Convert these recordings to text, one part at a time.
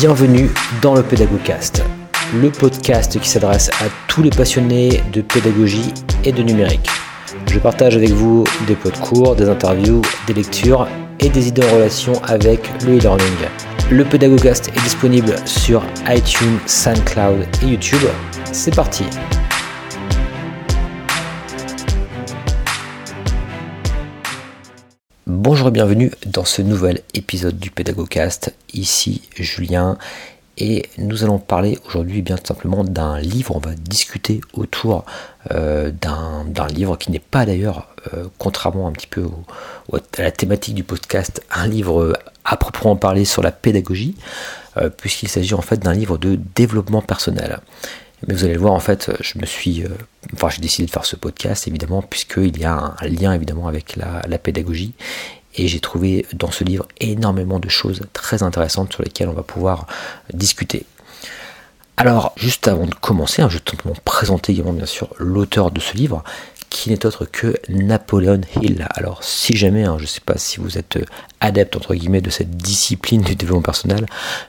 Bienvenue dans le Pédagogcast, le podcast qui s'adresse à tous les passionnés de pédagogie et de numérique. Je partage avec vous des pots de cours, des interviews, des lectures et des idées en relation avec le e-learning. Le Pédagogcast est disponible sur iTunes, SoundCloud et YouTube. C'est parti Bonjour et bienvenue dans ce nouvel épisode du Pédagogcast. Ici Julien et nous allons parler aujourd'hui bien simplement d'un livre. On va discuter autour euh, d'un livre qui n'est pas d'ailleurs, euh, contrairement un petit peu à la thématique du podcast, un livre à proprement parler sur la pédagogie, euh, puisqu'il s'agit en fait d'un livre de développement personnel. Mais vous allez le voir, en fait, je me suis, enfin, j'ai décidé de faire ce podcast évidemment, puisqu'il y a un lien évidemment avec la pédagogie et j'ai trouvé dans ce livre énormément de choses très intéressantes sur lesquelles on va pouvoir discuter. Alors, juste avant de commencer, hein, je vais simplement présenter également bien sûr l'auteur de ce livre, qui n'est autre que Napoleon Hill. Alors, si jamais, hein, je ne sais pas si vous êtes adepte entre guillemets de cette discipline du développement personnel,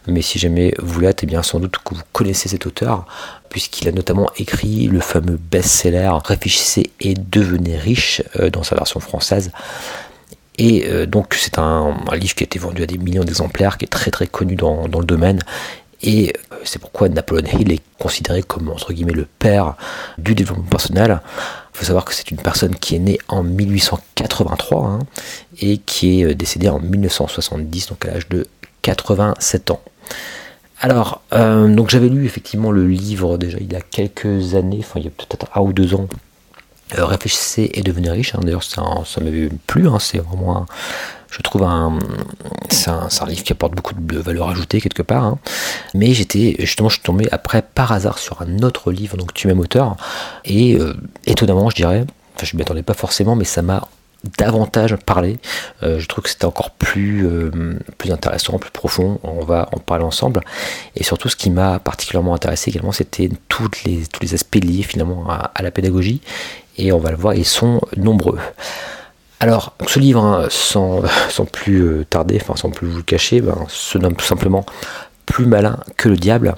mais si jamais vous l'êtes, eh bien sans doute que vous connaissez cet auteur, puisqu'il a notamment écrit le fameux best-seller Réfléchissez et devenez riche euh, dans sa version française. Et euh, donc c'est un, livre qui a été vendu à des millions d'exemplaires, qui est très très connu dans, le domaine. Et euh, c'est pourquoi Napoleon Hill est considéré comme entre guillemets le père du développement personnel. Il faut savoir que c'est une personne qui est née en 1883 hein, et qui est euh, décédée en 1970, donc à l'âge de 87 ans. Alors, donc j'avais lu effectivement le livre déjà il y a quelques années, enfin il y a peut-être un ou deux ans, euh, réfléchissez et devenez riche. Hein. D'ailleurs, ça, ça m'avait plu. Hein. C'est vraiment, je trouve, un, c'est un, livre qui apporte beaucoup de valeur ajoutée quelque part. Hein. Mais j'étais, justement, je suis tombé après par hasard sur un autre livre, donc Tu m'aimes auteur. Et euh, étonnamment, je dirais, enfin, je ne m'y attendais pas forcément, mais ça m'a davantage parlé. Euh, je trouve que c'était encore plus, plus intéressant, plus profond. On va en parler ensemble. Et surtout, ce qui m'a particulièrement intéressé également, c'était les, tous les aspects liés finalement à la pédagogie et on va le voir, ils sont nombreux. Alors, ce livre, hein, sans, plus euh, tarder, enfin sans plus vous le cacher, ben, se nomme tout simplement Plus malin que le diable.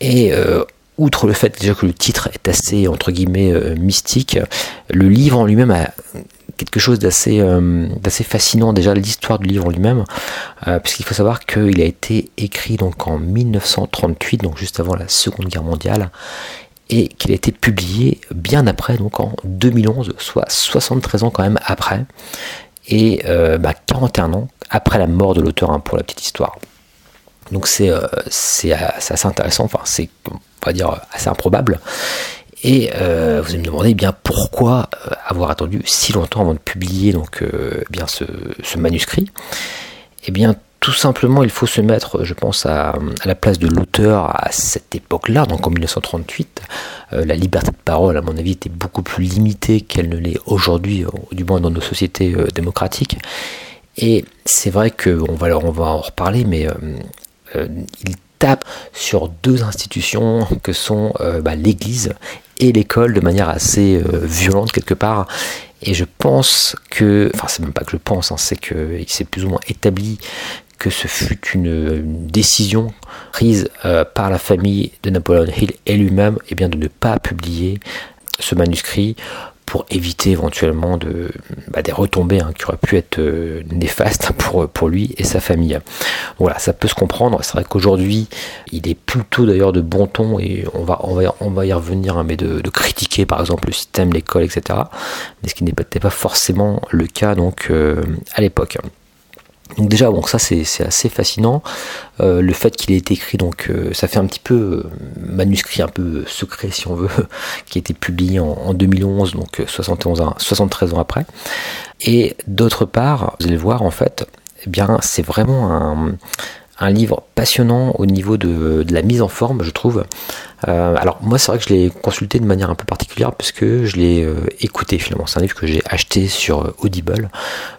Et euh, outre le fait déjà que le titre est assez, entre guillemets, euh, mystique, le livre en lui-même a quelque chose d'assez fascinant déjà l'histoire du livre en lui-même puisqu'il faut savoir qu'il a été écrit donc en 1938 donc juste avant la Seconde Guerre mondiale et qu'il a été publié bien après, donc en 2011, soit 73 ans quand même après, et 41 euh, ans après la mort de l'auteur, hein, pour la petite histoire. Donc c'est euh, assez intéressant, enfin c'est on va dire assez improbable. Et euh, vous allez me demander eh bien pourquoi avoir attendu si longtemps avant de publier donc eh bien ce, ce manuscrit? Eh bien tout simplement, il faut se mettre, je pense, à, la place de l'auteur à cette époque-là, donc en 1938. Euh, la liberté de parole, à mon avis, était beaucoup plus limitée qu'elle ne l'est aujourd'hui, euh, du moins dans nos sociétés euh, démocratiques. Et c'est vrai qu'on va, on va en reparler, mais il tape sur deux institutions que sont bah, l'Église et l'école de manière assez violente quelque part. Et je pense que, enfin c'est même pas que je pense, hein, c'est que s'est plus ou moins établi que ce fut une, décision prise euh, par la famille de Napoleon Hill et lui-même eh bien, de ne pas publier ce manuscrit pour éviter éventuellement de, bah, des retombées hein, qui auraient pu être euh, néfastes pour, pour lui et sa famille. Voilà, ça peut se comprendre. C'est vrai qu'aujourd'hui, il est plutôt d'ailleurs de bon ton et on va, on va, on va y revenir, hein, mais de, critiquer par exemple le système, l'école, etc. Mais ce qui n'était pas forcément le cas donc euh, à l'époque. Donc déjà, bon, ça c'est assez fascinant. Euh, le fait qu'il ait été écrit, donc euh, ça fait un petit peu euh, manuscrit un peu secret si on veut, qui a été publié en, 2011, donc 71 ans, 73 ans après. Et d'autre part, vous allez voir en fait, eh bien c'est vraiment un, un livre passionnant au niveau de, la mise en forme, je trouve. Euh, alors moi, c'est vrai que je l'ai consulté de manière un peu particulière puisque je l'ai euh, écouté finalement. C'est un livre que j'ai acheté sur euh, Audible.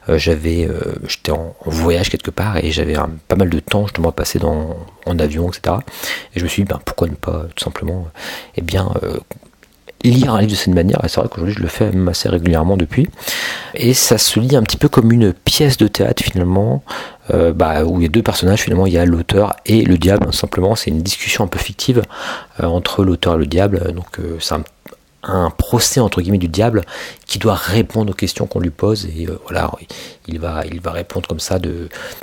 j'avais, j'étais en, voyage quelque part et j'avais pas mal de temps justement passé dans en avion, etc. Et je me suis dit, ben, pourquoi ne pas tout simplement, eh bien lire un livre de cette manière, et c'est vrai qu'aujourd'hui je le fais assez régulièrement depuis, et ça se lit un petit peu comme une pièce de théâtre finalement, euh, bah, où il y a deux personnages finalement, il y a l'auteur et le diable, simplement. C'est une discussion un peu fictive euh, entre l'auteur et le diable, donc euh, c'est un procès entre guillemets du diable qui doit répondre aux questions qu'on lui pose. Et voilà il va il répondre comme ça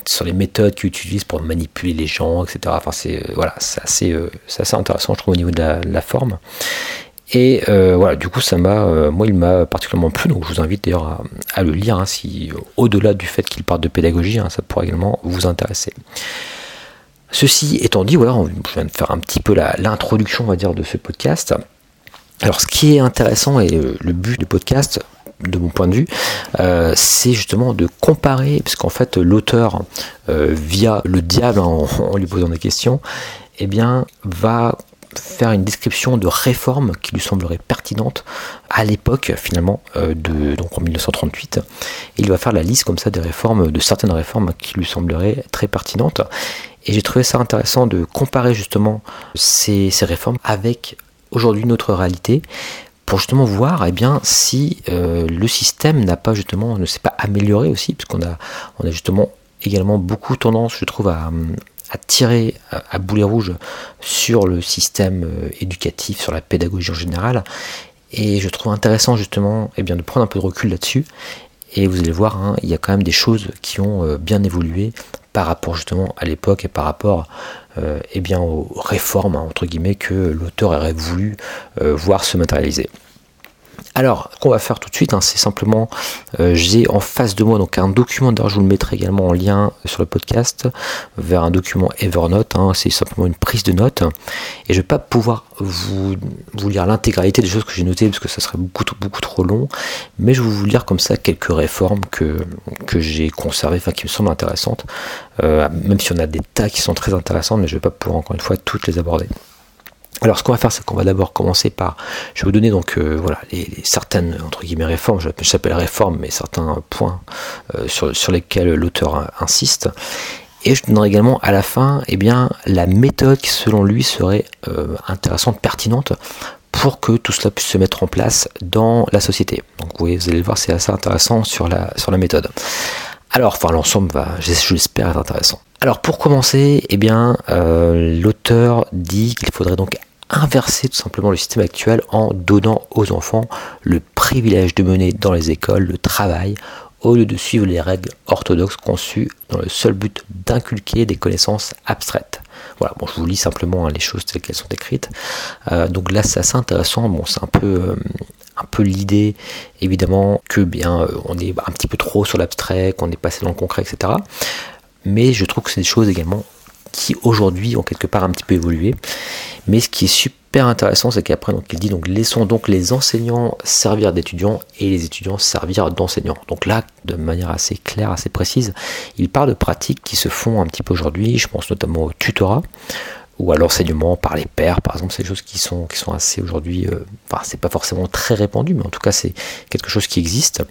sur les méthodes qu'il utilise pour manipuler les gens etc enfin c'est voilà c'est assez c'est assez intéressant je trouve au niveau de la, forme et voilà du coup ça m'a moi il m'a particulièrement plu donc je vous invite d'ailleurs à, le lire hein, si au-delà du fait qu'il parle de pédagogie hein, ça pourrait également vous intéresser Ceci étant dit, voilà, je viens de faire un petit peu l'introduction, on va dire, de ce podcast. Alors ce qui est intéressant et le but du podcast, de mon point de vue, euh, c'est justement de comparer, parce qu'en fait l'auteur, euh, via le diable en, lui posant des questions, eh bien va faire une description de réformes qui lui semblerait pertinentes à l'époque finalement euh, de donc en 1938 il va faire la liste comme ça des réformes de certaines réformes qui lui sembleraient très pertinentes. Et j'ai trouvé ça intéressant de comparer justement ces, ces réformes avec aujourd'hui notre réalité pour justement voir eh bien, si euh, le système n'a pas justement ne s'est pas amélioré aussi, puisqu'on a, on a justement également beaucoup tendance, je trouve, à, à tirer à, boulet rouge sur le système euh, éducatif, sur la pédagogie en général. Et je trouve intéressant justement eh bien, de prendre un peu de recul là-dessus. Et vous allez voir, hein, il y a quand même des choses qui ont euh, bien évolué par rapport justement à l'époque et par rapport euh, eh bien, aux réformes entre guillemets que l'auteur aurait voulu voir se matérialiser. Alors, qu'on va faire tout de suite, hein, c'est simplement, euh, j'ai en face de moi donc un document, d'ailleurs je vous le mettrai également en lien sur le podcast, vers un document Evernote, hein, c'est simplement une prise de notes, et je ne vais pas pouvoir vous, lire l'intégralité des choses que j'ai notées, parce que ça serait beaucoup, trop long, mais je vais vous lire comme ça quelques réformes que, que j'ai conservées, enfin qui me semblent intéressantes, euh, même si on a des tas qui sont très intéressantes, mais je ne vais pas pouvoir encore une fois toutes les aborder. Alors ce qu'on va faire, c'est qu'on va d'abord commencer par, je vais vous donner donc euh, voilà les, certaines entre guillemets réformes, je s'appelle réforme, mais certains points euh, sur, lesquels l'auteur insiste. Et je donnerai également à la fin, eh bien, la méthode qui selon lui serait euh, intéressante, pertinente pour que tout cela puisse se mettre en place dans la société. Donc vous allez le voir, c'est assez intéressant sur la, sur la méthode. Alors, enfin, l'ensemble va, j'espère, être intéressant. Alors, pour commencer, eh bien, l'auteur dit qu'il faudrait donc inverser tout simplement le système actuel en donnant aux enfants le privilège de mener dans les écoles le travail au lieu de suivre les règles orthodoxes conçues dans le seul but d'inculquer des connaissances abstraites. Voilà, bon, je vous lis simplement hein, les choses telles qu'elles sont écrites. Euh, donc là, c'est assez intéressant. Bon, c'est un peu, euh, un peu l'idée, évidemment, que bien, euh, on est un petit peu trop sur l'abstrait, qu'on est passé dans le concret, etc. Mais je trouve que c'est des choses également qui aujourd'hui ont quelque part un petit peu évolué. Mais ce qui est super intéressant, c'est qu'après, donc, il dit donc laissons donc les enseignants servir d'étudiants et les étudiants servir d'enseignants. Donc là, de manière assez claire, assez précise, il parle de pratiques qui se font un petit peu aujourd'hui. Je pense notamment au tutorat ou à l'enseignement par les pairs, par exemple, c'est des choses qui sont, qui sont assez aujourd'hui, euh, enfin, c'est pas forcément très répandu, mais en tout cas, c'est quelque chose qui existe.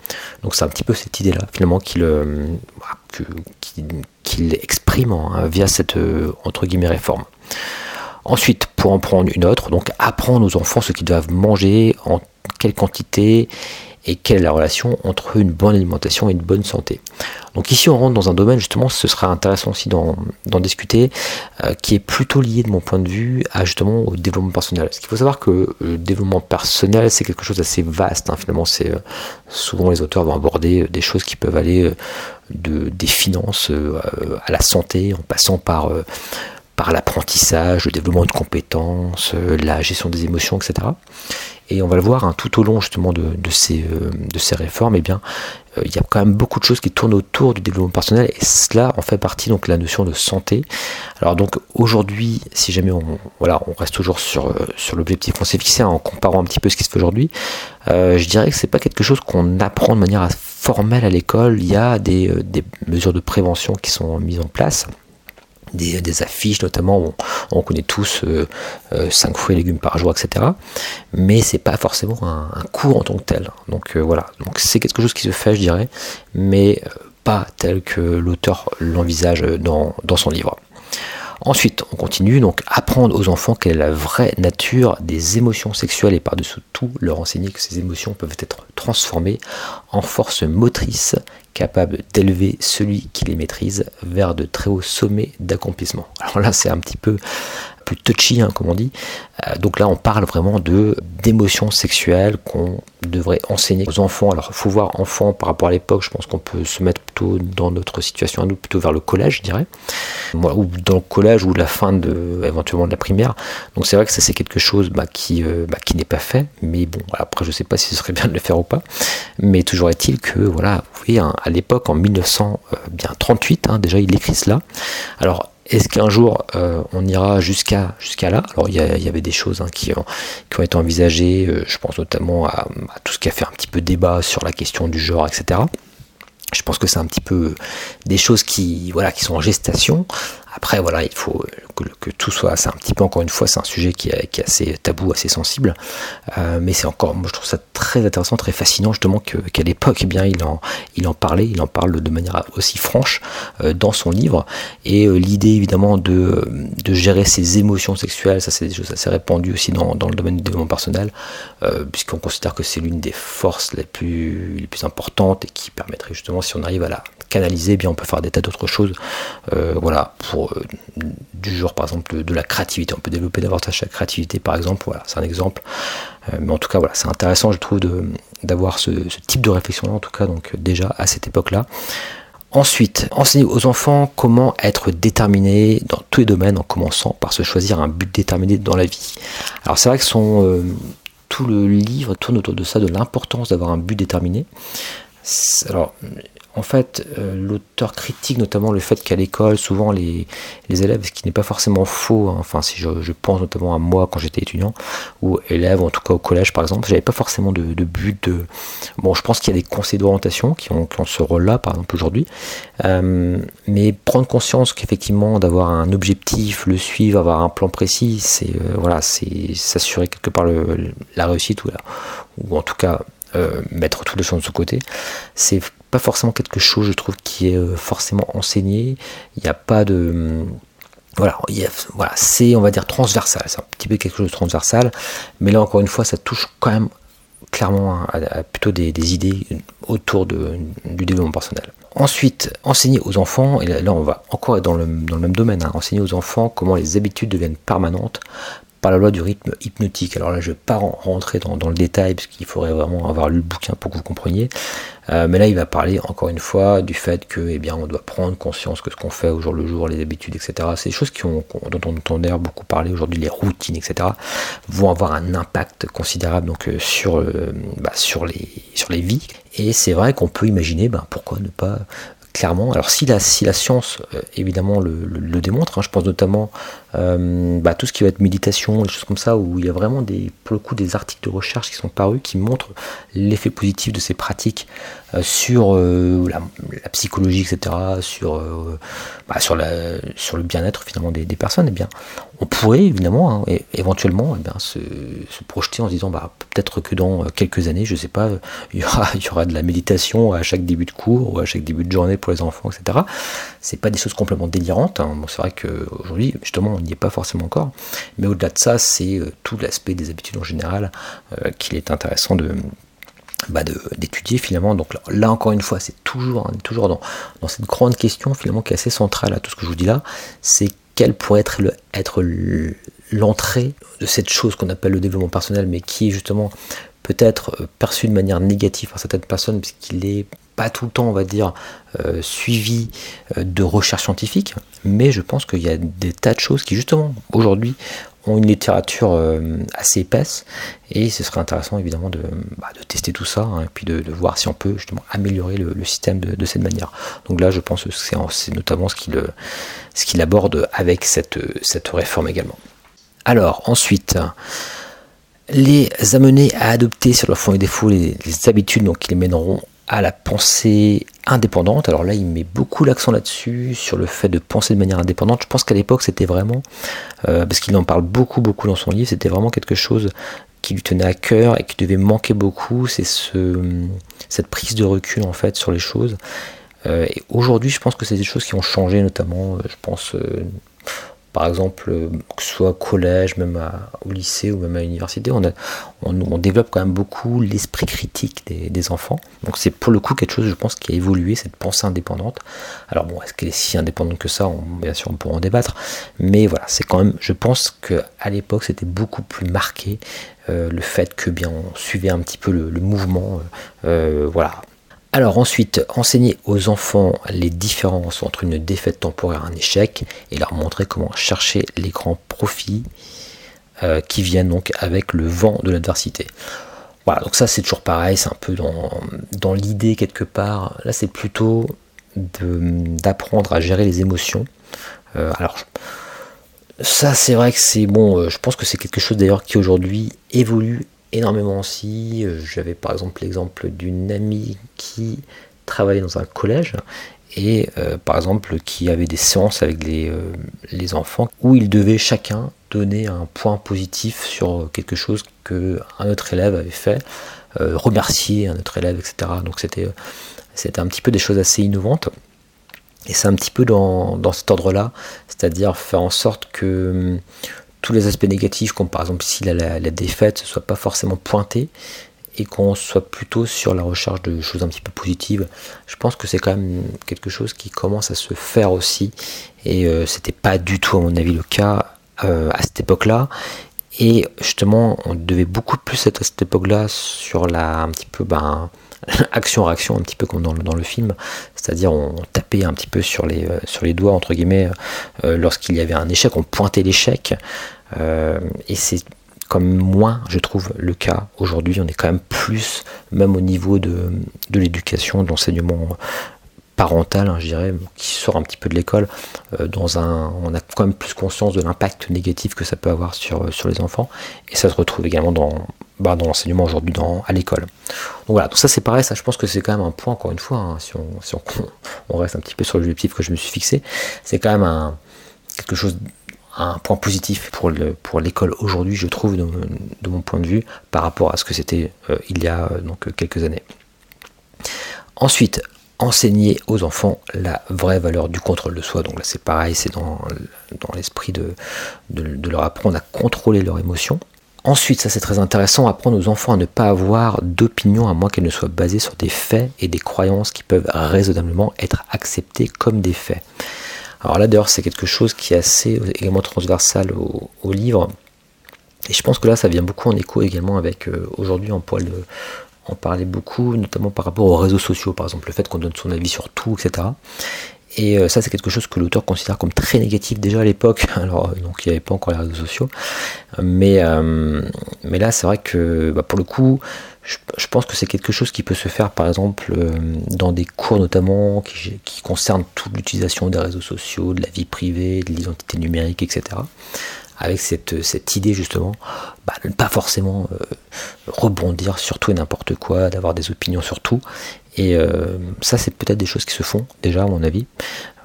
Donc, c'est un petit peu cette idée-là, finalement, qu'il euh, qu'il exprime hein, via cette, euh, entre guillemets, réforme. Ensuite, pour en prendre une autre, donc apprendre aux enfants ce qu'ils doivent manger, en quelle quantité, et quelle est la relation entre une bonne alimentation et une bonne santé. Donc ici on rentre dans un domaine justement, ce sera intéressant aussi d'en discuter, euh, qui est plutôt lié de mon point de vue à justement au développement personnel. Ce qu'il faut savoir que le développement personnel c'est quelque chose d'assez vaste. Hein. Finalement, euh, souvent les auteurs vont aborder des choses qui peuvent aller euh, de, des finances à la santé, en passant par par l'apprentissage, le développement de compétences, la gestion des émotions, etc. Et on va le voir hein, tout au long justement de, ces, euh, ces réformes, eh bien, euh, il y a quand même beaucoup de choses qui tournent autour du développement personnel et cela en fait partie donc la notion de santé. Alors donc aujourd'hui, si jamais on reste toujours sur euh, sur l'objectif qu'on s'est fixé en comparant un petit peu ce qui se fait aujourd'hui, je dirais que c'est pas quelque chose qu'on apprend de manière formelle à l'école. Il y a des mesures de prévention qui sont mises en place des, affiches notamment, on, on connaît tous 5 euh, euh, fruits et légumes par jour, etc. Mais c'est pas forcément un, cours en tant que tel. Donc euh, voilà, donc c'est quelque chose qui se fait, je dirais, mais pas tel que l'auteur l'envisage dans, dans son livre. Ensuite, on continue donc apprendre aux enfants quelle est la vraie nature des émotions sexuelles et par-dessous tout leur enseigner que ces émotions peuvent être transformées en force motrice capable d'élever celui qui les maîtrise vers de très hauts sommets d'accomplissement. Alors là, c'est un petit peu plus touchy, hein, comme on dit. Euh, donc là, on parle vraiment de d'émotions sexuelles qu'on devrait enseigner aux enfants. Alors, faut voir enfants par rapport à l'époque. Je pense qu'on peut se mettre plutôt dans notre situation à nous, plutôt vers le collège, je dirais, ou dans le collège ou la fin de éventuellement de la primaire. Donc c'est vrai que ça c'est quelque chose bah, qui euh, bah, qui n'est pas fait. Mais bon, après je sais pas si ce serait bien de le faire ou pas. Mais toujours est-il que voilà, vous voyez, hein, à l'époque en 1938, euh, hein, déjà il écrit cela. Alors est-ce qu'un jour euh, on ira jusqu'à là? Alors il y, avait des choses hein, qui, ont, qui, ont, été envisagées, euh, je pense notamment à, à, tout ce qui a fait un petit peu débat sur la question du genre, etc. Je pense que c'est un petit peu des choses qui, voilà, qui sont en gestation. Après, voilà, il faut que, tout soit. C'est un petit peu, encore une fois, c'est un sujet qui est, assez tabou, assez sensible. Euh, mais c'est encore, moi, je trouve ça très intéressant, très fascinant, justement, qu'à l'époque, eh bien, il en, il en parlait, il en parle de manière aussi franche euh, dans son livre. Et euh, l'idée, évidemment, de, de gérer ses émotions sexuelles, ça, c'est des choses assez répandues aussi dans, dans le domaine du développement personnel, puisqu'on considère que c'est l'une des forces les plus, les plus importantes et qui permettrait, justement, si on arrive à la canaliser, eh bien, on peut faire des tas d'autres choses. voilà, pour euh, du genre par exemple de la créativité. On peut développer davantage sa créativité par exemple, voilà, c'est un exemple. Euh, mais en tout cas, voilà, c'est intéressant, je trouve, d'avoir ce, type de réflexion-là, en tout cas, donc déjà à cette époque-là. Ensuite, enseigner aux enfants comment être déterminé dans tous les domaines en commençant par se choisir un but déterminé dans la vie. Alors c'est vrai que son, euh, tout le livre tourne autour de ça, de l'importance d'avoir un but déterminé. Alors, en fait, euh, l'auteur critique notamment le fait qu'à l'école, souvent les, élèves, ce qui n'est pas forcément faux, hein, enfin si je, pense notamment à moi quand j'étais étudiant, ou élève, en tout cas au collège par exemple, j'avais pas forcément de, but de... Bon, je pense qu'il y a des conseils d'orientation qui ont, ce rôle-là, par exemple aujourd'hui, euh, mais prendre conscience qu'effectivement d'avoir un objectif, le suivre, avoir un plan précis, c'est euh, voilà, c'est s'assurer quelque part la réussite, ou, ou en tout cas mettre toutes les choses de son côté, c'est pas forcément quelque chose, je trouve, qui est euh, forcément enseigné. Il n'y a pas de. Hum, voilà, voilà c'est, on va dire, transversal. C'est un petit peu quelque chose de transversal. Mais là, encore une fois, ça touche quand même clairement à, plutôt des, idées autour de, du développement personnel. Ensuite, enseigner aux enfants, et là, on va encore être dans le, dans le même domaine, hein, enseigner aux enfants comment les habitudes deviennent permanentes par la loi du rythme hypnotique. Alors là, je ne vais pas rentrer dans, le détail, parce qu'il faudrait vraiment avoir lu le bouquin pour que vous compreniez. Euh, mais là, il va parler encore une fois du fait que, eh bien, on doit prendre conscience que ce qu'on fait au jour le jour, les habitudes, etc. C'est des choses qui ont, dont on entend beaucoup parler aujourd'hui, les routines, etc. vont avoir un impact considérable donc euh, sur, euh, bah, sur les sur les vies. Et c'est vrai qu'on peut imaginer, ben, pourquoi ne pas clairement. Alors si la, si la science évidemment le, démontre, hein, je pense notamment euh, bah, tout ce qui va être méditation, des choses comme ça, où il y a vraiment des, pour le coup des articles de recherche qui sont parus qui montrent l'effet positif de ces pratiques euh, sur la, psychologie, etc., sur, bah, sur, le bien-être finalement des, personnes, et eh bien on pourrait évidemment hein, éventuellement eh se, projeter en se disant bah, peut-être que dans quelques années, je sais pas, il y aura, de la méditation à chaque début de cours ou à chaque début de journée pour les enfants, etc. C'est pas des choses complètement délirantes. Hein. C'est vrai qu'aujourd'hui, justement, n'y est pas forcément encore. Mais au-delà de ça, c'est euh, tout l'aspect des habitudes en général euh, qu'il est intéressant de, bah d'étudier finalement. Donc là, encore une fois, c'est toujours, toujours dans, dans, cette grande question finalement qui est assez centrale à tout ce que je vous dis là, c'est quelle pourrait être, le, être l'entrée de cette chose qu'on appelle le développement personnel, mais qui est justement peut-être euh, perçu de manière négative par certaines personnes, puisqu'il est pas tout le temps, on va dire, euh, suivi euh, de recherche scientifique, mais je pense qu'il y a des tas de choses qui, justement, aujourd'hui, ont une littérature assez épaisse, et ce serait intéressant, évidemment, de, bah, tester tout ça, hein, et puis de, voir si on peut, justement, améliorer le, système de, cette manière. Donc là, je pense que c'est notamment ce qu'il aborde avec cette réforme également. Alors, ensuite les amener à adopter sur leur fond et défaut les, habitudes donc, qui les mèneront à la pensée indépendante. Alors là, il met beaucoup l'accent là-dessus, sur le fait de penser de manière indépendante. Je pense qu'à l'époque, c'était vraiment, euh, parce qu'il en parle beaucoup, beaucoup dans son livre, c'était vraiment quelque chose qui lui tenait à cœur et qui devait manquer beaucoup. C'est ce, cette prise de recul, en fait, sur les choses. Euh, et aujourd'hui, je pense que c'est des choses qui ont changé, notamment, euh, je pense, par exemple, que ce soit au collège, même au lycée ou même à l'université, on, développe quand même beaucoup l'esprit critique des, enfants. Donc c'est pour le coup quelque chose, je pense, qui a évolué, cette pensée indépendante. Alors bon, est-ce qu'elle est si indépendante que ça Bien sûr, on pourra en débattre. Mais voilà, c'est quand même, je pense qu'à l'époque, c'était beaucoup plus marqué euh, le fait que bien on suivait un petit peu le, mouvement. Euh, voilà, alors ensuite, enseigner aux enfants les différences entre une défaite temporaire et un échec et leur montrer comment chercher les grands profits euh, qui viennent donc avec le vent de l'adversité. Voilà, donc ça c'est toujours pareil, c'est un peu dans, l'idée quelque part. Là c'est plutôt d'apprendre à gérer les émotions. Euh, alors ça c'est vrai que c'est bon, euh, je pense que c'est quelque chose d'ailleurs qui aujourd'hui évolue énormément aussi. Euh, j'avais par exemple l'exemple d'une amie qui travaillait dans un collège et euh, par exemple qui avait des séances avec les, euh, les, enfants où ils devaient chacun donner un point positif sur quelque chose qu'un autre élève avait fait, remercier un autre élève, etc. Donc c'était, c'était un petit peu des choses assez innovantes. Et c'est un petit peu dans, dans cet ordre-là, c'est-à-dire faire en sorte que tous les aspects négatifs, comme par exemple si la, défaite ne soit pas forcément pointée et qu'on soit plutôt sur la recherche de choses un petit peu positives. Je pense que c'est quand même quelque chose qui commence à se faire aussi et euh, c'était pas du tout à mon avis le cas euh, à cette époque-là. Et justement, on devait beaucoup plus être à cette époque-là sur la un petit peu ben, action-réaction, un petit peu comme dans le, film, c'est-à-dire on tapait un petit peu sur les, euh, sur les doigts, entre guillemets, euh, lorsqu'il y avait un échec, on pointait l'échec, euh, et c'est comme moins, je trouve, le cas aujourd'hui. On est quand même plus, même au niveau de, de l'éducation, de l'enseignement parental, hein, je dirais, qui sort un petit peu de l'école, dans un, on a quand même plus conscience de l'impact négatif que ça peut avoir sur, sur les enfants, et ça se retrouve également dans, bah, dans l'enseignement aujourd'hui à l'école. Donc voilà, donc ça c'est pareil, ça je pense que c'est quand même un point, encore une fois, hein, si, on, si on, reste un petit peu sur l'objectif que je me suis fixé, c'est quand même un, quelque chose, un point positif pour, le, pour l'école aujourd'hui, je trouve, de, mon point de vue, par rapport à ce que c'était euh, il y a euh, donc quelques années. Ensuite, enseigner aux enfants la vraie valeur du contrôle de soi. Donc là c'est pareil, c'est dans, dans l'esprit de, de, de, leur apprendre à contrôler leurs émotions. Ensuite, ça c'est très intéressant, apprendre aux enfants à ne pas avoir d'opinion à moins qu'elle ne soit basée sur des faits et des croyances qui peuvent raisonnablement être acceptées comme des faits. Alors là d'ailleurs c'est quelque chose qui est assez également transversal au, livre. Et je pense que là ça vient beaucoup en écho également avec euh, aujourd'hui on pourrait en parler beaucoup, notamment par rapport aux réseaux sociaux, par exemple le fait qu'on donne son avis sur tout, etc. Et euh, ça, c'est quelque chose que l'auteur considère comme très négatif déjà à l'époque. Alors, euh, donc il n'y avait pas encore les réseaux sociaux. Mais, euh, là, c'est vrai que bah, pour le coup, je, pense que c'est quelque chose qui peut se faire, par exemple, dans des cours notamment qui concernent toute l'utilisation des réseaux sociaux, de la vie privée, de l'identité numérique, etc avec cette, idée justement bah, de ne pas forcément rebondir sur tout et n'importe quoi, d'avoir des opinions sur tout, et euh, ça, c'est peut-être des choses qui se font déjà, à mon avis.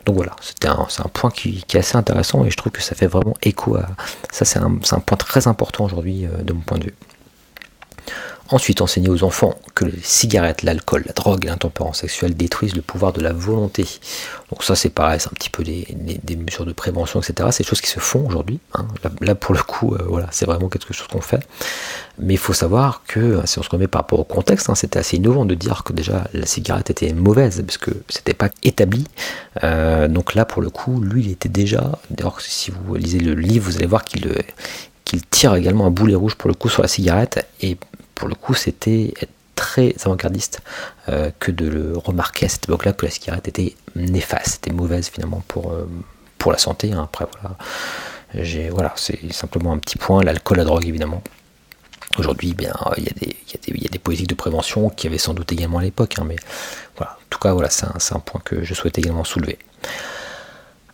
Donc voilà, c'est un, un, point qui, est assez intéressant et je trouve que ça fait vraiment écho à. Ça, c'est un, un, point très important aujourd'hui euh, de mon point de vue. Ensuite, enseigner aux enfants que les cigarettes, l'alcool, la drogue et l'intempérance sexuelle détruisent le pouvoir de la volonté. Donc ça, c'est pareil, c'est un petit peu des, mesures de prévention, etc. C'est des choses qui se font aujourd'hui. Hein. Là, pour le coup, euh, voilà, c'est vraiment quelque chose qu'on fait. Mais il faut savoir que, si on se remet par rapport au contexte, hein, c'était assez innovant de dire que déjà la cigarette était mauvaise, parce que c'était pas établi. Euh, donc là, pour le coup, lui, il était déjà... D'ailleurs, si vous lisez le livre, vous allez voir qu'il qu'il tire également un boulet rouge pour le coup sur la cigarette et pour le coup, c'était très avant-gardiste euh, que de le remarquer à cette époque-là que la cigarette était néfaste, était mauvaise finalement pour, euh, la santé. Hein. Après, voilà, c'est simplement un petit point. L'alcool, la drogue, évidemment. Aujourd'hui, bien, il y, a des, il, y a des, politiques de prévention qui avaient sans doute également à l'époque, hein, mais voilà. En tout cas, voilà, c'est un, un point que je souhaite également soulever.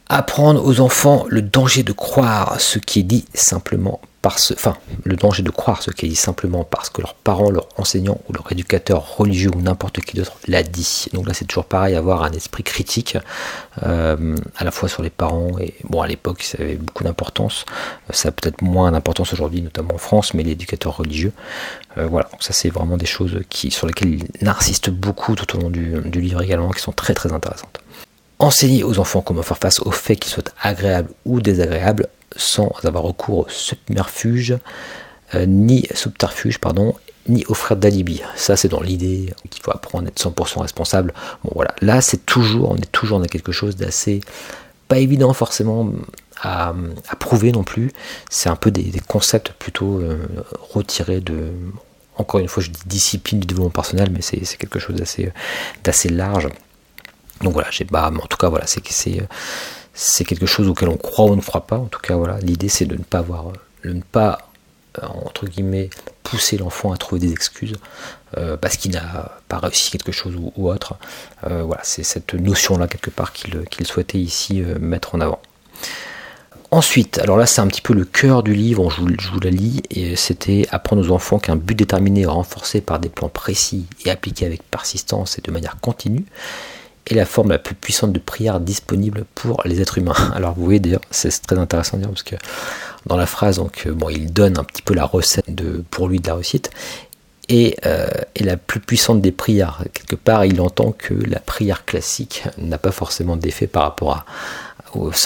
Apprendre aux enfants le danger de croire ce qui est dit simplement enfin, le danger de croire ce qui est dit simplement parce que leurs parents, leurs enseignants ou leur éducateur religieux ou n'importe qui d'autre l'a dit. Donc là, c'est toujours pareil, avoir un esprit critique, euh, à la fois sur les parents, et bon, à l'époque, ça avait beaucoup d'importance, ça a peut-être moins d'importance aujourd'hui, notamment en France, mais l'éducateur religieux, euh, voilà, ça c'est vraiment des choses qui, sur lesquelles il insiste beaucoup tout au long du, du livre également, qui sont très très intéressantes. enseigner aux enfants comment faire face aux faits qu'ils soient agréables ou désagréables sans avoir recours au subterfuge, euh, ni subterfuge, pardon, ni offrir d'alibi. Ça, c'est dans l'idée qu'il faut apprendre à être 100% responsable. Bon, voilà. Là, c'est toujours, on est toujours dans quelque chose d'assez pas évident forcément à, prouver non plus. C'est un peu des, concepts plutôt euh, retirés de, encore une fois, je dis discipline du développement personnel, mais c'est quelque chose d'assez large. Donc voilà, j'ai bah, en tout cas voilà, c'est c'est quelque chose auquel on croit ou on ne croit pas. En tout cas voilà, l'idée c'est de ne pas avoir, de ne pas euh, pousser l'enfant à trouver des excuses euh, parce qu'il n'a pas réussi quelque chose ou, autre. Euh, voilà, c'est cette notion là quelque part qu'il souhaitait ici mettre en avant. Ensuite, alors là c'est un petit peu le cœur du livre, je vous, je vous la lis, et c'était apprendre aux enfants qu'un but déterminé renforcé par des plans précis et appliqué avec persistance et de manière continue est la forme la plus puissante de prière disponible pour les êtres humains. Alors vous voyez d'ailleurs, c'est très intéressant de dire parce que dans la phrase, donc, euh, bon, il donne un petit peu la recette de, pour lui de la réussite. Et, euh, la plus puissante des prières. Quelque part, il entend que la prière classique n'a pas forcément d'effet par rapport à.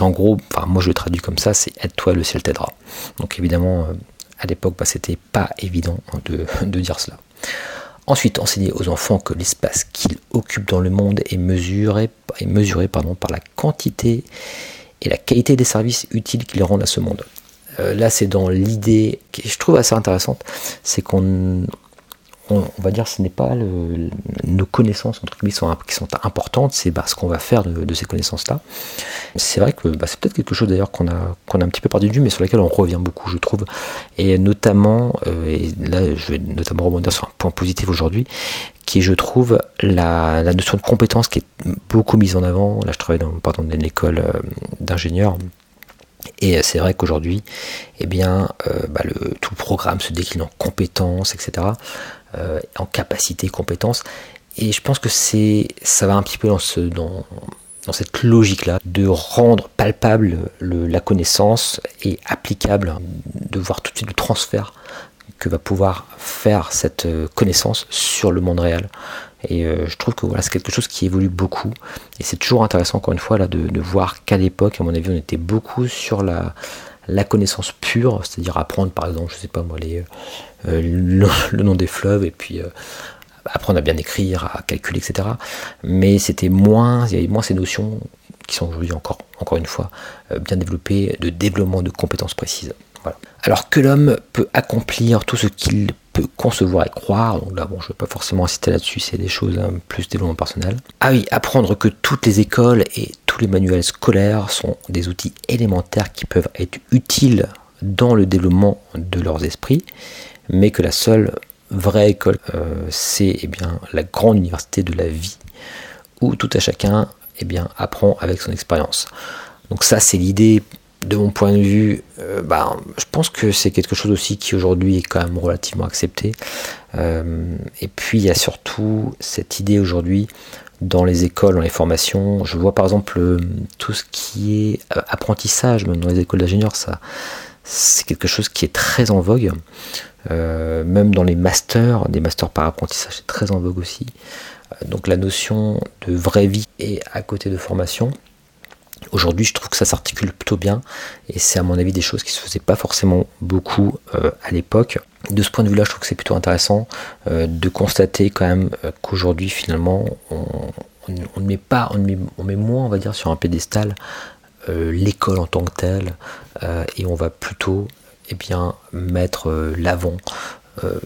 En gros, enfin, moi je le traduis comme ça c'est aide-toi, le ciel t'aidera. Donc évidemment, euh, à l'époque, bah, c'était pas évident de, de dire cela. Ensuite, enseigner aux enfants que l'espace qu'ils occupent dans le monde est mesuré, par la quantité et la qualité des services utiles qu'ils rendent à ce monde. Euh, là, c'est dans l'idée que je trouve assez intéressante, c'est qu'on on, va dire ce n'est pas nos connaissances entre guillemets qui sont importantes, c'est bah, ce qu'on va faire de, ces connaissances-là. C'est vrai que bah, c'est peut-être quelque chose d'ailleurs qu'on a, qu'on a un petit peu perdu vue, mais sur lequel on revient beaucoup, je trouve. Et notamment, euh, et là je vais notamment rebondir sur un point positif aujourd'hui, qui est, je trouve, la, notion de compétence qui est beaucoup mise en avant. Là, je travaille dans, pardon, une école euh, d'ingénieurs. Et c'est vrai qu'aujourd'hui, eh bien, euh, bah, tout le programme se décline en compétences, etc. Euh, en capacité, compétences. Et je pense que c'est, ça va un petit peu dans, ce, dans, dans cette logique-là, de rendre palpable la connaissance et applicable, de voir tout de suite le transfert que va pouvoir faire cette euh, connaissance sur le monde réel. Et euh, je trouve que voilà, c'est quelque chose qui évolue beaucoup. Et c'est toujours intéressant, encore une fois, là, de, de voir qu'à l'époque, à mon avis, on était beaucoup sur la, la connaissance pure, c'est-à-dire apprendre par exemple, je sais pas moi, les, euh, le, nom des fleuves et puis euh, apprendre à bien écrire, à calculer, etc. Mais c'était moins, il y avait moins ces notions qui sont aujourd'hui encore, encore une fois, euh, bien développées de développement de compétences précises. Alors que l'homme peut accomplir tout ce qu'il concevoir et croire, donc là bon je ne vais pas forcément insister là-dessus, c'est des choses hein, plus développement personnel. Ah oui, apprendre que toutes les écoles et tous les manuels scolaires sont des outils élémentaires qui peuvent être utiles dans le développement de leurs esprits, mais que la seule vraie école, euh, c'est eh bien la grande université de la vie, où tout à chacun eh bien, apprend avec son expérience. Donc ça c'est l'idée de mon point de vue, euh, bah, je pense que c'est quelque chose aussi qui aujourd'hui est quand même relativement accepté. Euh, et puis il y a surtout cette idée aujourd'hui dans les écoles, dans les formations. Je vois par exemple euh, tout ce qui est apprentissage, même dans les écoles d'ingénieurs, c'est quelque chose qui est très en vogue. même dans les masters, des masters par apprentissage, c'est très en vogue aussi. donc la notion de vraie vie est à côté de formation. Aujourd'hui, je trouve que ça s'articule plutôt bien et c'est à mon avis des choses qui se faisaient pas forcément beaucoup euh, à l'époque. De ce point de vue-là, je trouve que c'est plutôt intéressant euh, de constater quand même euh, qu'aujourd'hui, finalement, on, on, met pas, on met, on met moins, on va dire, sur un pédestal l'école en tant que telle et on va plutôt eh bien, mettre l'avant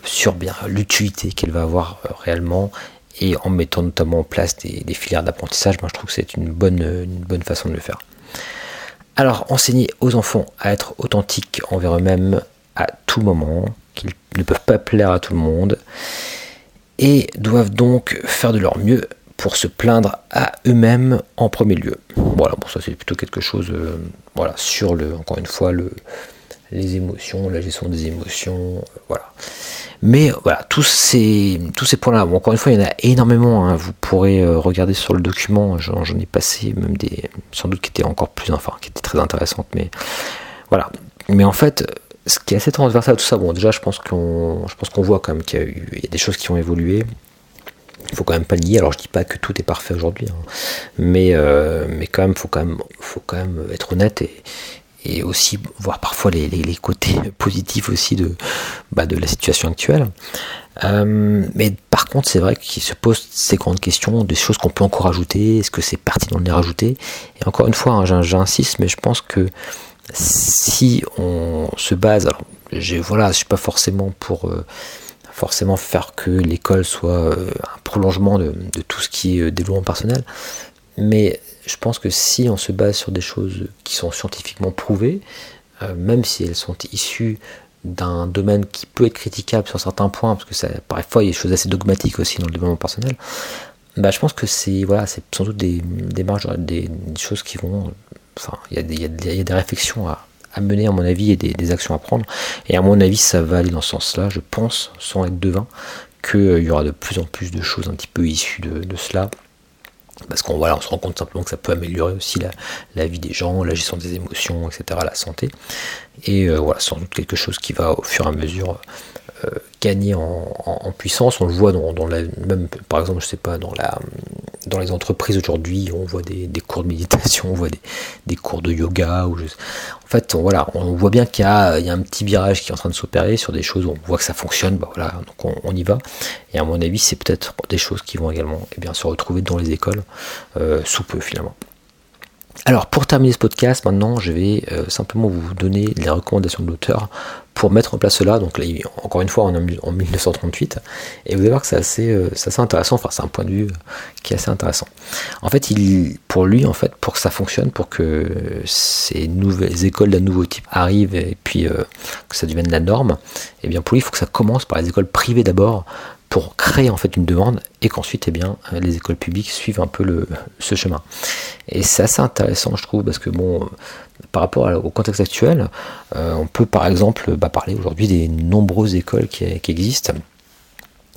sur bien l'utilité qu'elle va avoir réellement et en mettant notamment en place des, filières d'apprentissage, moi je trouve que c'est une bonne, une bonne façon de le faire. Alors, enseigner aux enfants à être authentiques envers eux-mêmes à tout moment, qu'ils ne peuvent pas plaire à tout le monde, et doivent donc faire de leur mieux pour se plaindre à eux-mêmes en premier lieu. Voilà, bon ça c'est plutôt quelque chose, euh, voilà, sur le, encore une fois, le, les émotions, la gestion des émotions, euh, voilà. Mais voilà, tous ces, tous ces points-là, encore une fois, il y en a énormément. Hein. Vous pourrez euh, regarder sur le document, j'en ai passé même des, sans doute qui étaient encore plus, enfin, qui étaient très intéressantes. Mais voilà. Mais en fait, ce qui est assez transversal à tout ça, bon, déjà, je pense qu'on, je pense qu'on voit quand même qu'il y a, eu, il y a des choses qui ont évolué. Il faut quand même pas le nier. Alors je dis pas que tout est parfait aujourd'hui, hein. mais euh, mais quand même faut faut quand même être honnête et, et aussi voir parfois les, côtés positifs aussi de bah, de la situation actuelle. Euh, mais par contre, c'est vrai qu'il se pose ces grandes questions, des choses qu'on peut encore ajouter. Est-ce que c'est pertinent de les rajouter Et encore une fois, hein, j'insiste, mais je pense que si on se base, alors je, voilà, je suis pas forcément pour euh, forcément faire que l'école soit euh, un prolongement de, tout ce qui est développement personnel, mais je pense que si on se base sur des choses qui sont scientifiquement prouvées, même si elles sont issues d'un domaine qui peut être critiquable sur certains points, parce que parfois il y a des choses assez dogmatiques aussi dans le développement personnel, bah, je pense que c'est voilà, sans doute des, marges, des, choses qui vont. Enfin, il y, a des réflexions à, à mener, à mon avis, et des, actions à prendre. Et à mon avis, ça va aller dans ce sens-là. Je pense, sans être devin, qu'il euh, y aura de plus en plus de choses un petit peu issues de, cela. Parce qu'on voilà, on se rend compte simplement que ça peut améliorer aussi la, vie des gens, la gestion des émotions, etc., la santé. Et euh, voilà, sans doute quelque chose qui va au fur et à mesure gagner en, puissance. On le voit dans, la même, par exemple, je sais pas, dans la dans les entreprises aujourd'hui, on voit des, cours de méditation, on voit des, cours de yoga. En fait, on, voilà, on voit bien qu'il y, a, un petit virage qui est en train de s'opérer sur des choses on voit que ça fonctionne. Bah voilà, donc on, y va. Et à mon avis, c'est peut-être des choses qui vont également eh bien, se retrouver dans les écoles euh, sous peu finalement. Alors pour terminer ce podcast, maintenant je vais euh, simplement vous donner les recommandations de l'auteur pour mettre en place cela. Donc là, encore une fois, en 1938, et vous allez voir que c'est assez, euh, intéressant. Enfin, c'est un point de vue euh, qui est assez intéressant. En fait, il, pour lui, en fait, pour que ça fonctionne, pour que ces nouvelles écoles d'un nouveau type arrivent et puis que ça devienne la norme, et eh bien pour lui, il faut que ça commence par les écoles privées d'abord pour créer en fait une demande et qu'ensuite eh bien les écoles publiques suivent un peu le, ce chemin. Et c'est assez intéressant je trouve parce que bon par rapport au contexte actuel, euh, on peut par exemple bah, parler aujourd'hui des nombreuses écoles qui existent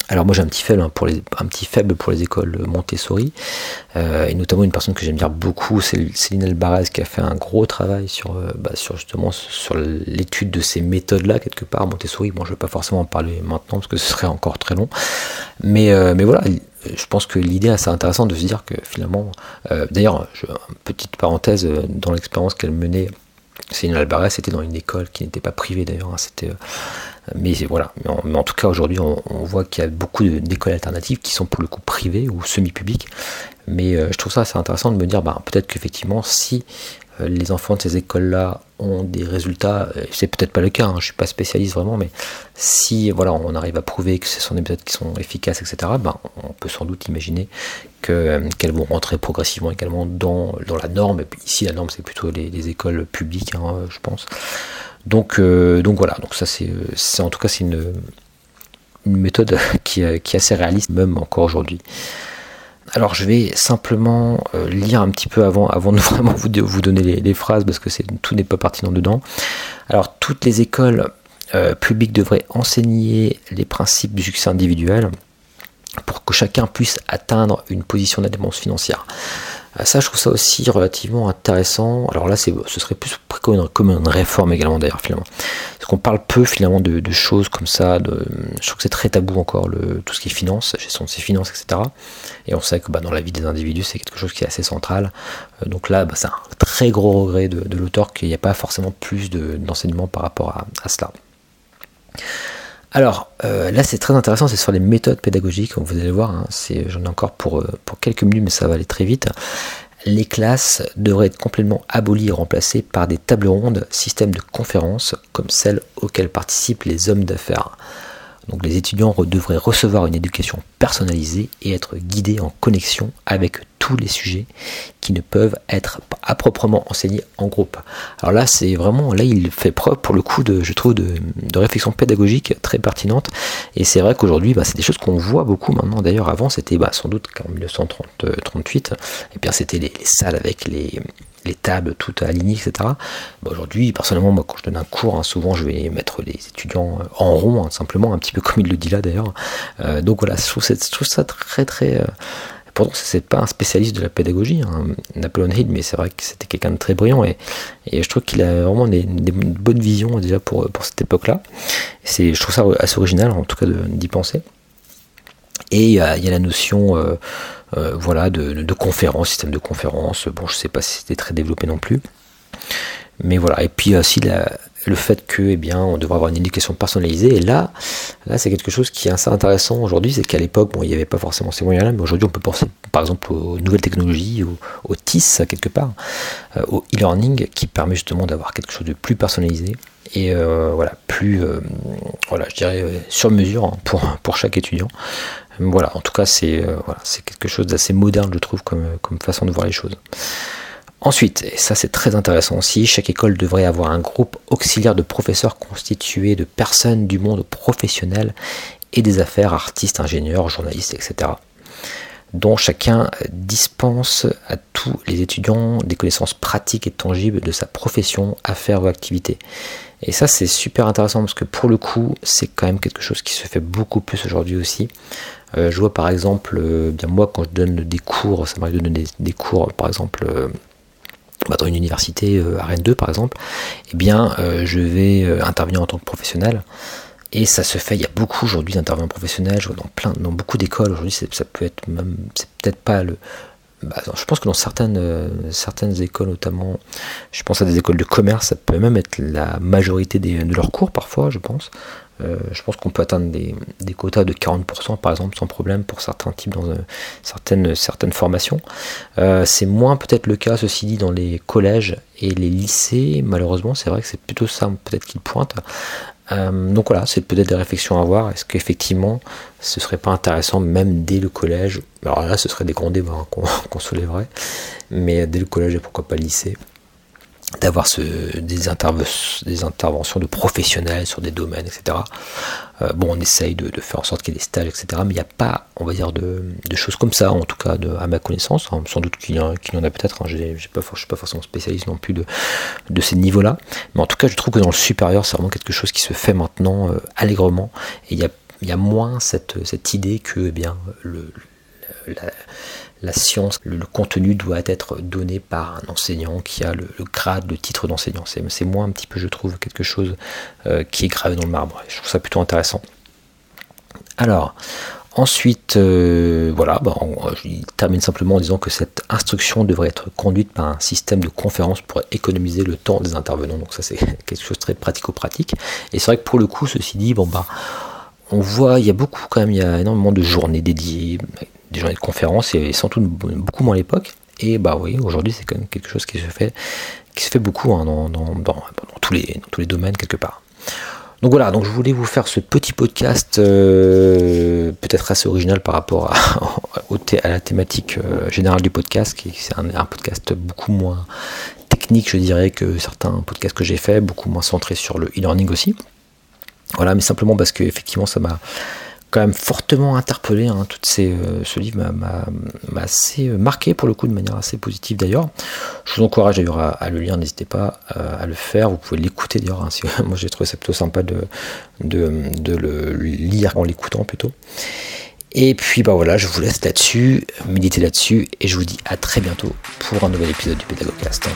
alors moi j'ai un petit faible hein, pour les écoles Montessori euh, et notamment une personne que j'aime bien beaucoup, c'est Céline Albaraz qui a fait un gros travail sur euh, bah, justement sur l'étude de ces méthodes là quelque part Montessori. Bon je vais pas forcément en parler maintenant parce que ce serait encore très long, mais voilà je pense que l'idée est assez intéressante de se dire que finalement, d'ailleurs, petite parenthèse dans l'expérience qu'elle menait Céline Albaraz, c'était dans une école qui n'était pas privée d'ailleurs, hein, c'était mais voilà, mais en, tout cas aujourd'hui on, voit qu'il y a beaucoup d'écoles alternatives qui sont pour le coup privées ou semi-publiques. Mais euh, je trouve ça assez intéressant de me dire bah, peut-être qu'effectivement si euh, les enfants de ces écoles-là ont des résultats, c'est peut-être pas le cas, hein, je suis pas spécialiste vraiment, mais si voilà on arrive à prouver que ce sont des méthodes qui sont efficaces, etc., ben, on peut sans doute imaginer euh, qu'elles vont rentrer progressivement également dans, la norme. Ici la norme c'est plutôt les, écoles publiques, hein, je pense. Donc, euh, donc voilà, donc ça c'est, en tout cas c'est une, méthode qui, est assez réaliste même encore aujourd'hui. Alors je vais simplement euh, lire un petit peu avant, avant de vraiment vous, donner les, phrases parce que tout n'est pas pertinent dedans. Alors toutes les écoles euh, publiques devraient enseigner les principes du succès individuel pour que chacun puisse atteindre une position d'indépendance financière. Euh, ça, je trouve ça aussi relativement intéressant. Alors là, ce serait plus comme une, réforme également d'ailleurs finalement. Parce qu'on parle peu finalement de, choses comme ça. Je trouve que c'est très tabou encore le, tout ce qui est finance, gestion de ses finances, etc. Et on sait que bah, dans la vie des individus, c'est quelque chose qui est assez central. Euh, donc là, bah, c'est un très gros regret de, l'auteur qu'il n'y a pas forcément plus d'enseignement par rapport à, cela. Alors euh, là c'est très intéressant, c'est sur les méthodes pédagogiques, vous allez voir, hein, j'en ai encore pour, euh, pour quelques minutes mais ça va aller très vite. Les classes devraient être complètement abolies et remplacées par des tables rondes, systèmes de conférences comme celles auxquelles participent les hommes d'affaires. Donc les étudiants devraient recevoir une éducation personnalisée et être guidés en connexion avec tous les sujets qui ne peuvent être à proprement enseignés en groupe. Alors là, c'est vraiment, là, il fait preuve pour le coup de, je trouve, de, réflexion pédagogique très pertinente. Et c'est vrai qu'aujourd'hui, bah, c'est des choses qu'on voit beaucoup maintenant. D'ailleurs, avant, c'était bah, sans doute qu'en 1938, et bien c'était les, salles avec les, les tables toutes alignées, etc. Bah, aujourd'hui, personnellement, moi, quand je donne un cours, hein, souvent je vais mettre les étudiants euh, en rond, hein, simplement, un petit peu comme il le dit là d'ailleurs. Euh, donc voilà, je trouve, ça très très. Euh, pourtant, c'est pas un spécialiste de la pédagogie, hein, Napoleon Hill, mais c'est vrai que c'était quelqu'un de très brillant et, et je trouve qu'il a vraiment des, bonnes visions déjà pour, pour cette époque-là. Je trouve ça assez original, en tout cas, d'y penser. Et il y, a la notion voilà, de, conférence, système de conférence. Bon, je sais pas si c'était très développé non plus. Mais voilà, et puis aussi le fait que, eh bien, on devrait avoir une éducation personnalisée. Et là, là, c'est quelque chose qui est assez intéressant aujourd'hui, c'est qu'à l'époque, bon, il n'y avait pas forcément ces moyens-là, mais aujourd'hui, on peut penser, par exemple, aux nouvelles technologies, au, TIS quelque part, euh, au e-learning, qui permet justement d'avoir quelque chose de plus personnalisé et euh, voilà, plus, euh, voilà, je dirais sur mesure hein, pour pour chaque étudiant. Voilà, en tout cas, c'est voilà, c'est quelque chose d'assez moderne, je trouve, comme comme façon de voir les choses. Ensuite, et ça c'est très intéressant aussi, chaque école devrait avoir un groupe auxiliaire de professeurs constitué de personnes du monde professionnel et des affaires, artistes, ingénieurs, journalistes, etc. dont chacun dispense à tous les étudiants des connaissances pratiques et tangibles de sa profession, affaires ou activité. Et ça c'est super intéressant parce que pour le coup c'est quand même quelque chose qui se fait beaucoup plus aujourd'hui aussi. Euh, je vois par exemple, euh, bien moi quand je donne des cours, ça m'arrive de donner des, cours par exemple... Euh, bah, dans une université à Rennes 2 par exemple, eh bien je vais intervenir en tant que professionnel. Et ça se fait, il y a beaucoup aujourd'hui d'intervenants professionnels, je vois dans plein, dans beaucoup d'écoles aujourd'hui, ça peut être même, c'est peut-être pas le, bah, je pense que dans certaines, certaines écoles, notamment, je pense à des écoles de commerce, ça peut même être la majorité de leurs cours parfois, je pense. Euh, je pense qu'on peut atteindre des, quotas de 40% par exemple sans problème pour certains types dans euh, certaines, certaines formations. Euh, c'est moins peut-être le cas ceci dit dans les collèges et les lycées. Malheureusement c'est vrai que c'est plutôt ça peut-être qu'ils pointent. Donc voilà, c'est peut-être des réflexions à avoir. Est-ce qu'effectivement ce serait pas intéressant même dès le collège? Alors là ce serait des grands débats hein, qu'on soulèverait, mais dès le collège et pourquoi pas le lycée d'avoir des, interventions de professionnels sur des domaines, etc. Euh, bon, on essaye de, faire en sorte qu'il y ait des stages, etc. Mais il n'y a pas, on va dire, de, choses comme ça, en tout cas, à ma connaissance. Sans doute qu'il y, en a peut-être. Hein, je ne suis pas forcément spécialiste non plus de, ces niveaux-là. Mais en tout cas, je trouve que dans le supérieur, c'est vraiment quelque chose qui se fait maintenant euh, allègrement. Et il y a, moins cette, idée que, eh bien, le, la science, le, contenu doit être donné par un enseignant qui a le, grade, le titre d'enseignant. C'est moins un petit peu, je trouve, quelque chose euh, qui est gravé dans le marbre. Je trouve ça plutôt intéressant. Alors, ensuite, euh, voilà, bah, je termine simplement en disant que cette instruction devrait être conduite par un système de conférence pour économiser le temps des intervenants. Donc ça, c'est quelque chose de très pratico-pratique. Et c'est vrai que pour le coup, ceci dit, bon bah on voit, il y a beaucoup quand même, il y a énormément de journées dédiées, des journées de conférences, et sans doute beaucoup moins à l'époque. Et bah oui, aujourd'hui c'est quand même quelque chose qui se fait, qui se fait beaucoup hein, dans, tous les, tous les domaines quelque part. Donc voilà, donc je voulais vous faire ce petit podcast euh, peut-être assez original par rapport à, à la thématique euh, générale du podcast, qui c'est un, un, podcast beaucoup moins technique, je dirais, que certains podcasts que j'ai fait, beaucoup moins centré sur le e-learning aussi. Voilà, mais simplement parce que effectivement ça m'a quand même fortement interpellé. Hein, toutes euh, ce livre m'a assez euh, marqué pour le coup de manière assez positive d'ailleurs. Je vous encourage d'ailleurs à, le lire, n'hésitez pas euh, à le faire. Vous pouvez l'écouter d'ailleurs. Hein, moi j'ai trouvé ça plutôt sympa de le lire en l'écoutant plutôt. Et puis bah voilà, je vous laisse là-dessus, méditez là-dessus, et je vous dis à très bientôt pour un nouvel épisode du Pédagogcast.